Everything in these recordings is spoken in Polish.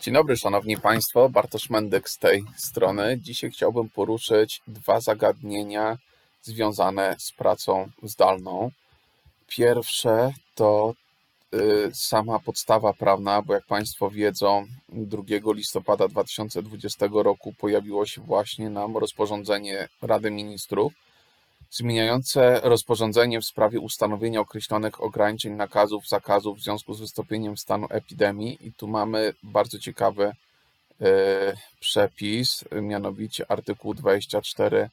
Dzień dobry, Szanowni Państwo. Bartosz Mendek z tej strony. Dzisiaj chciałbym poruszyć dwa zagadnienia związane z pracą zdalną. Pierwsze to y, sama podstawa prawna, bo jak Państwo wiedzą, 2 listopada 2020 roku pojawiło się właśnie nam rozporządzenie Rady Ministrów zmieniające rozporządzenie w sprawie ustanowienia określonych ograniczeń, nakazów, zakazów w związku z wystąpieniem stanu epidemii. I tu mamy bardzo ciekawy e, przepis, mianowicie artykuł 24a,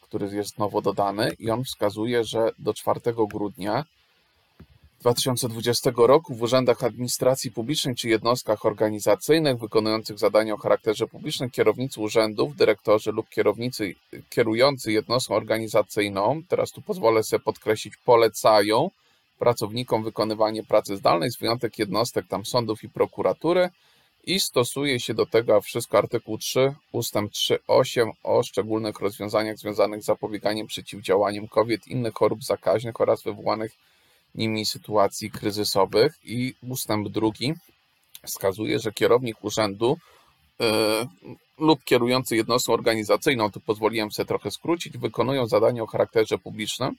który jest nowo dodany i on wskazuje, że do 4 grudnia 2020 roku w urzędach administracji publicznej czy jednostkach organizacyjnych wykonujących zadania o charakterze publicznym kierownicy urzędów, dyrektorzy lub kierownicy kierujący jednostką organizacyjną, teraz tu pozwolę sobie podkreślić, polecają pracownikom wykonywanie pracy zdalnej z wyjątek jednostek tam sądów i prokuratury i stosuje się do tego wszystko artykuł 3 ustęp 3.8 o szczególnych rozwiązaniach związanych z zapobieganiem, przeciwdziałaniem COVID, innych chorób zakaźnych oraz wywołanych nimi sytuacji kryzysowych. I ustęp drugi wskazuje, że kierownik urzędu yy, lub kierujący jednostką organizacyjną, tu pozwoliłem sobie trochę skrócić, wykonują zadania o charakterze publicznym,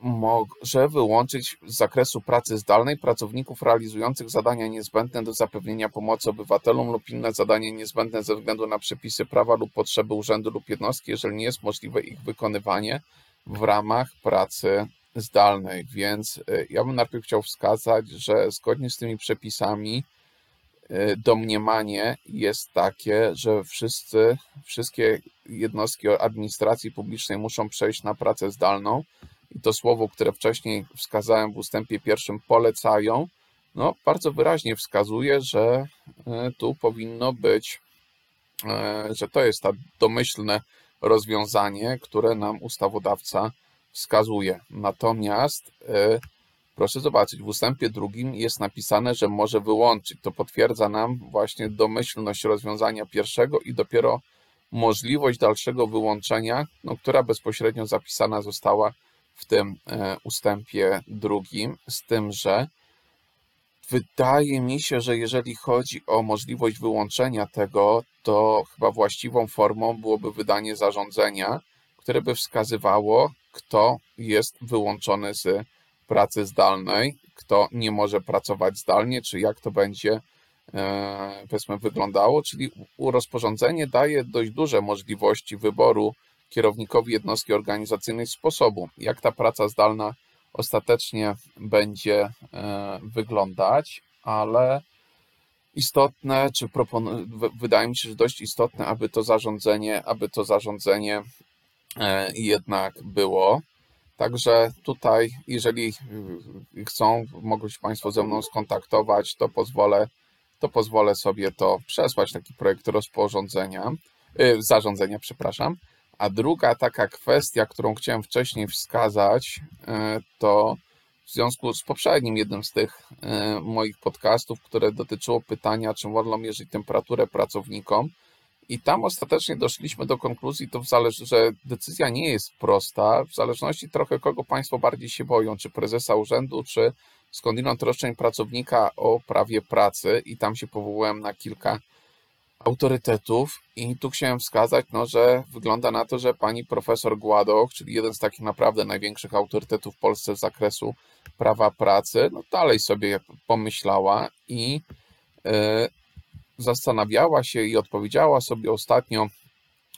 może wyłączyć z zakresu pracy zdalnej pracowników realizujących zadania niezbędne do zapewnienia pomocy obywatelom lub inne zadania niezbędne ze względu na przepisy prawa lub potrzeby urzędu lub jednostki, jeżeli nie jest możliwe ich wykonywanie w ramach pracy zdalnej, więc y, ja bym najpierw chciał wskazać, że zgodnie z tymi przepisami y, domniemanie jest takie, że wszyscy, wszystkie jednostki administracji publicznej muszą przejść na pracę zdalną. I to słowo, które wcześniej wskazałem w ustępie pierwszym, polecają, no, bardzo wyraźnie wskazuje, że y, tu powinno być, że to jest to domyślne rozwiązanie, które nam ustawodawca wskazuje. Natomiast e, proszę zobaczyć, w ustępie drugim jest napisane, że może wyłączyć. To potwierdza nam właśnie domyślność rozwiązania pierwszego i dopiero możliwość dalszego wyłączenia, no, która bezpośrednio zapisana została w tym e, ustępie drugim, z tym, że wydaje mi się, że jeżeli chodzi o możliwość wyłączenia tego, to chyba właściwą formą byłoby wydanie zarządzenia, które by wskazywało, kto jest wyłączony z pracy zdalnej, kto nie może pracować zdalnie, czy jak to będzie e, powiedzmy wyglądało, czyli rozporządzenie daje dość duże możliwości wyboru kierownikowi jednostki organizacyjnej sposobu, jak ta praca zdalna ostatecznie będzie e, wyglądać, ale istotne, czy propon- wydaje mi się, że dość istotne, aby to zarządzenie, aby to zarządzenie jednak było. Także tutaj, jeżeli y, chcą, mogą się Państwo ze mną skontaktować, to pozwolę, to pozwolę sobie to przesłać, taki projekt rozporządzenia, y, zarządzenia, przepraszam. A druga taka kwestia, którą chciałem wcześniej wskazać, y, to w związku z poprzednim jednym z tych moich podcastów, które dotyczyło pytania, czy wolno mierzyć temperaturę pracownikom, i tam ostatecznie doszliśmy do konkluzji, to w zależ- że decyzja nie jest prosta, w zależności trochę kogo Państwo bardziej się boją, czy prezesa urzędu, czy skądinąd roszczeń pracownika o prawie pracy. I tam się powołałem na kilka autorytetów. I tu chciałem wskazać, no, że wygląda na to, że pani profesor Gładoch, czyli jeden z takich naprawdę największych autorytetów w Polsce z zakresu prawa pracy, no dalej sobie pomyślała i yy, zastanawiała się i odpowiedziała sobie ostatnio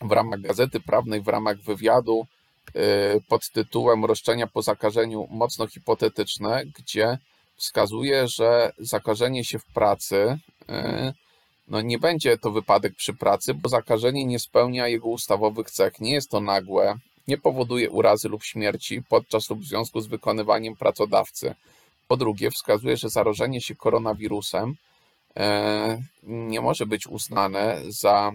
w ramach gazety prawnej, w ramach wywiadu y, pod tytułem Roszczenia po zakażeniu mocno hipotetyczne, gdzie wskazuje, że zakażenie się w pracy y, no nie będzie to wypadek przy pracy, bo zakażenie nie spełnia jego ustawowych cech, nie jest to nagłe, nie powoduje urazy lub śmierci podczas lub w związku z wykonywaniem pracodawcy. Po drugie, wskazuje, że zarażenie się koronawirusem nie może być uznane za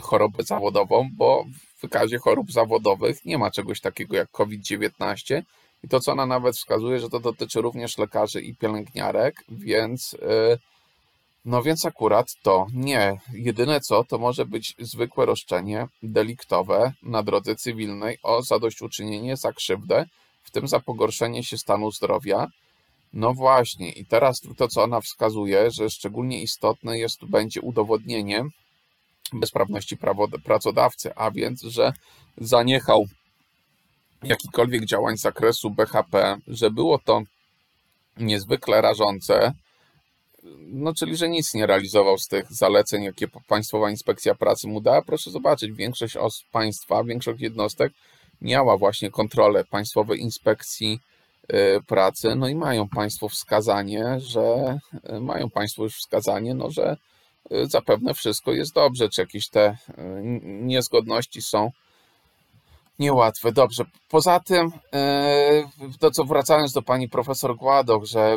chorobę zawodową, bo w wykazie chorób zawodowych nie ma czegoś takiego jak COVID-19 i to, co ona nawet wskazuje, że to dotyczy również lekarzy i pielęgniarek, więc e, no więc akurat to nie. Jedyne co, to może być zwykłe roszczenie deliktowe na drodze cywilnej o zadośćuczynienie za krzywdę, w tym za pogorszenie się stanu zdrowia, No właśnie, i teraz to, co ona wskazuje, że szczególnie istotne jest tu będzie udowodnienie bezprawności pracodawcy, a więc, że zaniechał jakichkolwiek działań z zakresu BHP, że było to niezwykle rażące, no czyli, że nic nie realizował z tych zaleceń, jakie Państwowa Inspekcja Pracy mu dała. Proszę zobaczyć, większość państwa, większość jednostek miała właśnie kontrolę Państwowej Inspekcji Pracy, no i mają Państwo wskazanie, że y, mają Państwo już wskazanie, no że y, zapewne wszystko jest dobrze, czy jakieś te niezgodności są niełatwe. Dobrze. Poza tym, e, to co wracając do pani profesor Gładok, że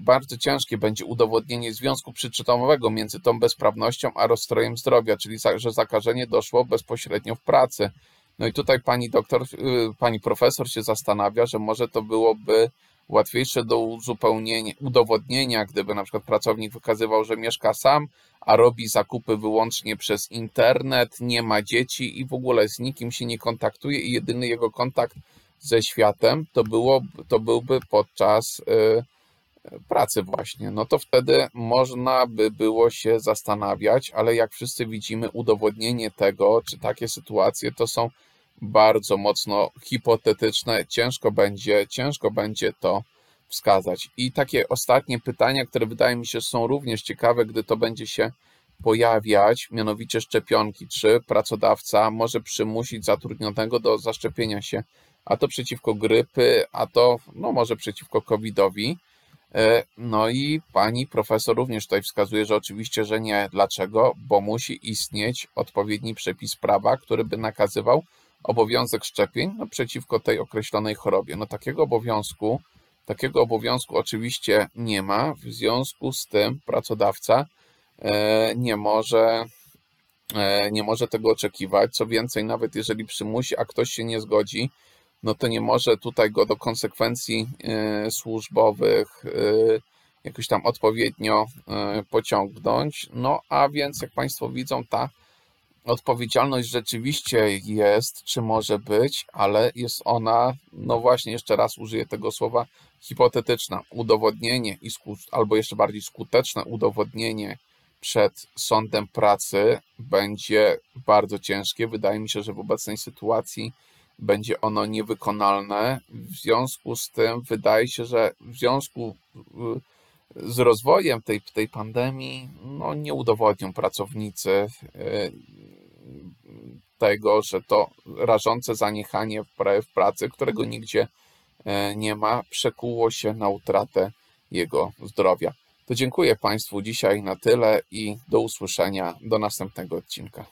bardzo ciężkie będzie udowodnienie związku przyczynowego między tą bezprawnością a rozstrojem zdrowia, czyli że zakażenie doszło bezpośrednio w pracy. No i tutaj pani doktor, y, pani profesor się zastanawia, że może to byłoby łatwiejsze do uzupełnienia, udowodnienia, gdyby na przykład pracownik wykazywał, że mieszka sam, a robi zakupy wyłącznie przez internet, nie ma dzieci i w ogóle z nikim się nie kontaktuje i jedyny jego kontakt ze światem to, było, to byłby podczas y, pracy właśnie. No to wtedy można by było się zastanawiać, ale jak wszyscy widzimy, udowodnienie tego, czy takie sytuacje to są bardzo mocno hipotetyczne, ciężko będzie, ciężko będzie to wskazać. I takie ostatnie pytania, które wydaje mi się są również ciekawe, gdy to będzie się pojawiać, mianowicie szczepionki. Czy pracodawca może przymusić zatrudnionego do zaszczepienia się, a to przeciwko grypy, a to no może przeciwko COVID-owi? E, no i pani profesor również tutaj wskazuje, że oczywiście, że nie. Dlaczego? Bo musi istnieć odpowiedni przepis prawa, który by nakazywał obowiązek szczepień no, przeciwko tej określonej chorobie. No takiego obowiązku, takiego obowiązku oczywiście nie ma, w związku z tym pracodawca e, nie może, e, nie może tego oczekiwać. Co więcej, nawet jeżeli przymusi, a ktoś się nie zgodzi, no to nie może tutaj go do konsekwencji e, służbowych jakoś tam odpowiednio pociągnąć. No a więc, jak Państwo widzą, ta odpowiedzialność rzeczywiście jest, czy może być, ale jest ona, no właśnie, jeszcze raz użyję tego słowa, hipotetyczna. Udowodnienie albo jeszcze bardziej skuteczne udowodnienie przed sądem pracy będzie bardzo ciężkie. Wydaje mi się, że w obecnej sytuacji będzie ono niewykonalne. W związku z tym wydaje się, że w związku y, z rozwojem tej, tej pandemii no, nie udowodnią pracownicy y, tego, że to rażące zaniechanie w pracy, którego nigdzie e, nie ma, przekuło się na utratę jego zdrowia. To dziękuję Państwu dzisiaj na tyle i do usłyszenia do następnego odcinka.